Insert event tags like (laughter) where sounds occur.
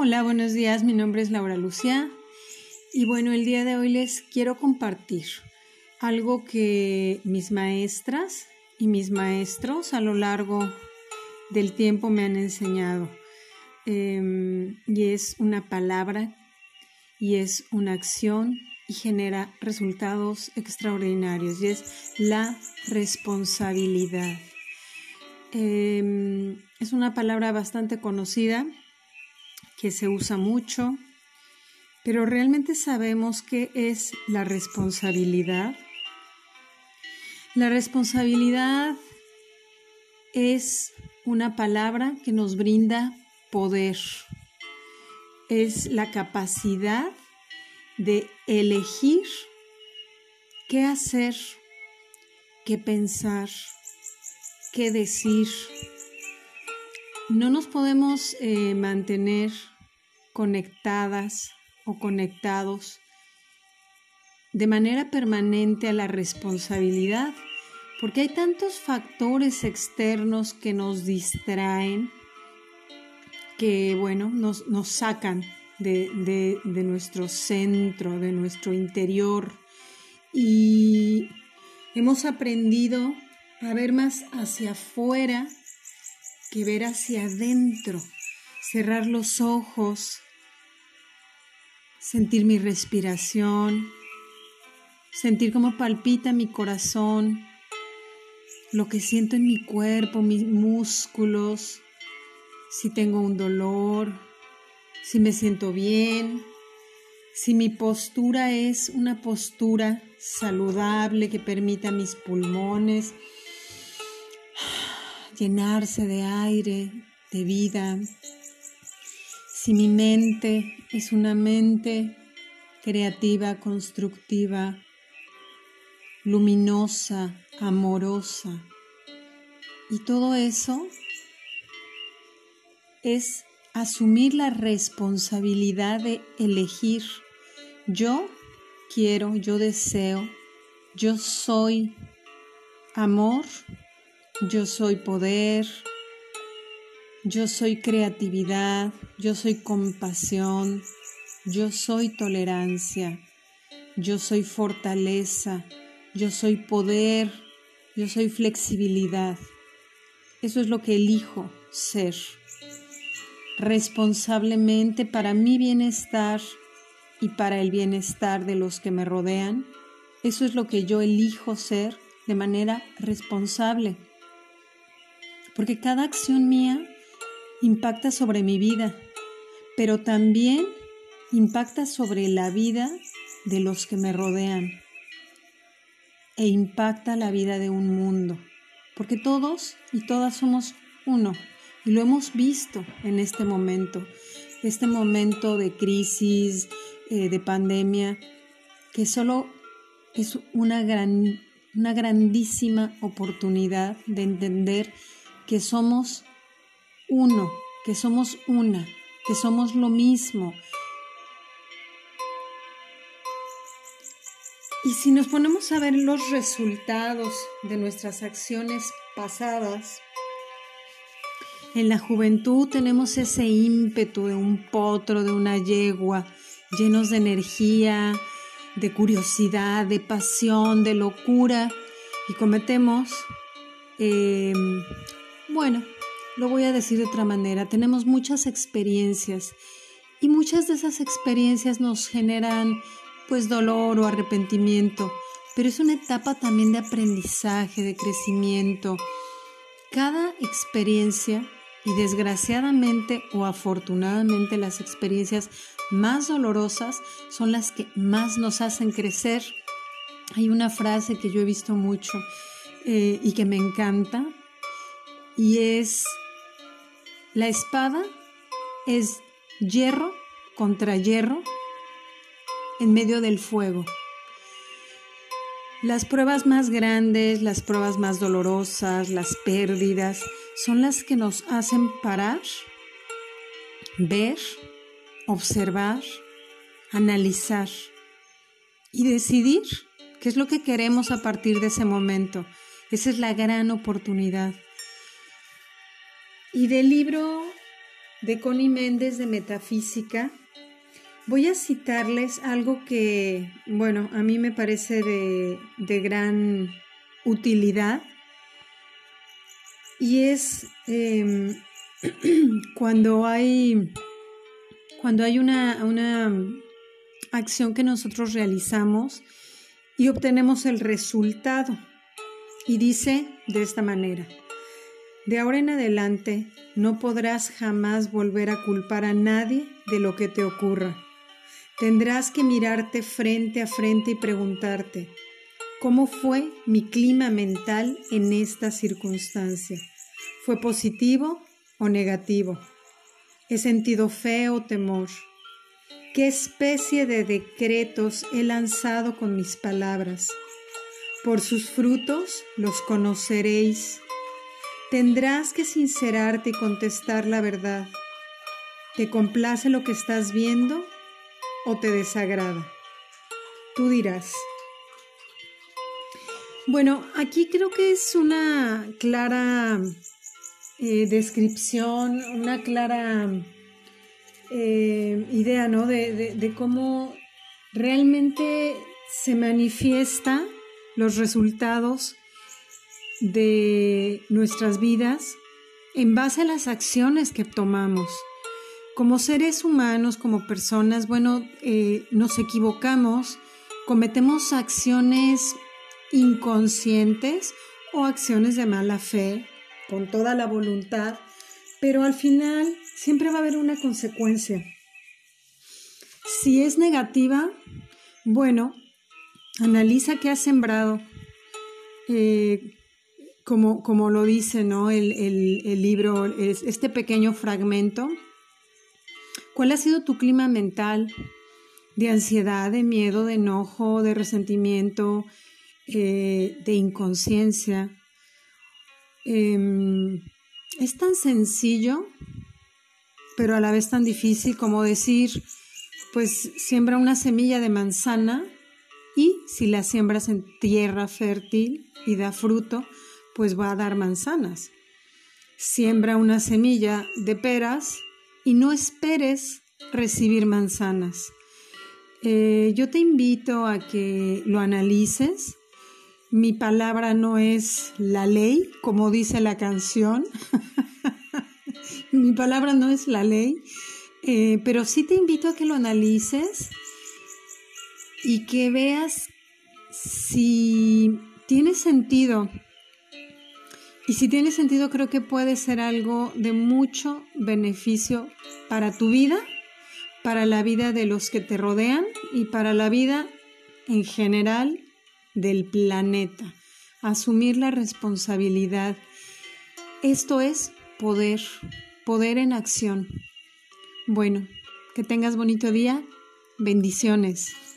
Hola, buenos días. Mi nombre es Laura Lucía y bueno, el día de hoy les quiero compartir algo que mis maestras y mis maestros a lo largo del tiempo me han enseñado. Em, y es una palabra y es una acción y genera resultados extraordinarios y es la responsabilidad. Em, es una palabra bastante conocida que se usa mucho, pero realmente sabemos qué es la responsabilidad. La responsabilidad es una palabra que nos brinda poder. Es la capacidad de elegir qué hacer, qué pensar, qué decir, no nos podemos eh, mantener conectadas o conectados de manera permanente a la responsabilidad, porque hay tantos factores externos que nos distraen, que, bueno, nos, nos sacan de, de nuestro centro, de nuestro interior, y hemos aprendido a ver más hacia afuera que ver hacia adentro, cerrar los ojos, sentir mi respiración, sentir cómo palpita mi corazón, lo que siento en mi cuerpo, mis músculos, si tengo un dolor, si me siento bien, si mi postura es una postura saludable que permita mis pulmones llenarse de aire, de vida. Si mi mente es una mente creativa, constructiva, luminosa, amorosa, y todo eso es asumir la responsabilidad de elegir. Yo quiero, yo deseo, yo soy amor yo soy poder, yo soy creatividad, yo soy compasión, yo soy tolerancia, yo soy fortaleza, yo soy poder, yo soy flexibilidad. Eso es lo que elijo ser. Responsablemente para mi bienestar y para el bienestar de los que me rodean. Eso es lo que yo elijo ser de manera responsable porque cada acción mía impacta sobre mi vida, pero también impacta sobre la vida de los que me rodean e impacta la vida de un mundo, porque todos y todas somos uno y lo hemos visto en este momento, este momento de crisis, eh, de pandemia, que solo es una, gran, una grandísima oportunidad de entender que somos uno, que somos una, que somos lo mismo. Y si nos ponemos a ver los resultados de nuestras acciones pasadas, en la juventud tenemos ese ímpetu de un potro, de una yegua, llenos de energía, de curiosidad, de pasión, de locura, y cometemos eh, bueno, lo voy a decir de otra manera. Tenemos muchas experiencias y muchas de esas experiencias nos generan pues dolor o arrepentimiento, pero es una etapa también de aprendizaje, de crecimiento. Cada experiencia y desgraciadamente o afortunadamente las experiencias más dolorosas son las que más nos hacen crecer. Hay una frase que yo he visto mucho eh, y que me encanta, y es la espada es hierro contra hierro en medio del fuego. Las pruebas más grandes, las pruebas más dolorosas, las pérdidas, son las que nos hacen parar, ver, observar, analizar y decidir qué es lo que queremos a partir de ese momento. Esa es la gran oportunidad. Y del libro de Connie Méndez de Metafísica, voy a citarles algo que, bueno, a mí me parece de, gran utilidad y es em, (clears throat) cuando hay, cuando hay una, una acción que nosotros realizamos y obtenemos el resultado. Y dice de esta manera, de ahora en adelante no podrás jamás volver a culpar a nadie de lo que te ocurra. Tendrás que mirarte frente a frente y preguntarte, ¿cómo fue mi clima mental en esta circunstancia? ¿Fue positivo o negativo? ¿He sentido fe o temor? ¿Qué especie de decretos he lanzado con mis palabras? Por sus frutos los conoceréis. Tendrás que sincerarte y contestar la verdad. ¿Te complace lo que estás viendo o te desagrada? Tú dirás. Bueno, aquí creo que es una clara eh, descripción, una clara eh, idea, ¿no? De, de cómo realmente se manifiesta los resultados de nuestras vidas en base a las acciones que tomamos. Como seres humanos, como personas, bueno, eh, nos equivocamos, cometemos acciones inconscientes o acciones de mala fe, con toda la voluntad, pero al final siempre va a haber una consecuencia. Si es negativa, bueno, analiza qué has sembrado. Eh, como, lo dice ¿no? el, el libro, este pequeño fragmento, ¿cuál ha sido tu clima mental de ansiedad, de miedo, de enojo, de resentimiento, eh, de inconsciencia? Em, es tan sencillo, pero a la vez tan difícil como decir, pues siembra una semilla de manzana y si la siembras en tierra fértil y da fruto, pues va a dar manzanas. Siembra una semilla de peras y no esperes recibir manzanas. Eh, yo te invito a que lo analices. Mi palabra no es la ley, como dice la canción. (laughs) Mi palabra no es la ley, eh, pero sí te invito a que lo analices y que veas si tiene sentido y si tiene sentido, creo que puede ser algo de mucho beneficio para tu vida, para la vida de los que te rodean y para la vida en general del planeta. Asumir la responsabilidad. Esto es poder, poder en acción. Bueno, que tengas bonito día. Bendiciones.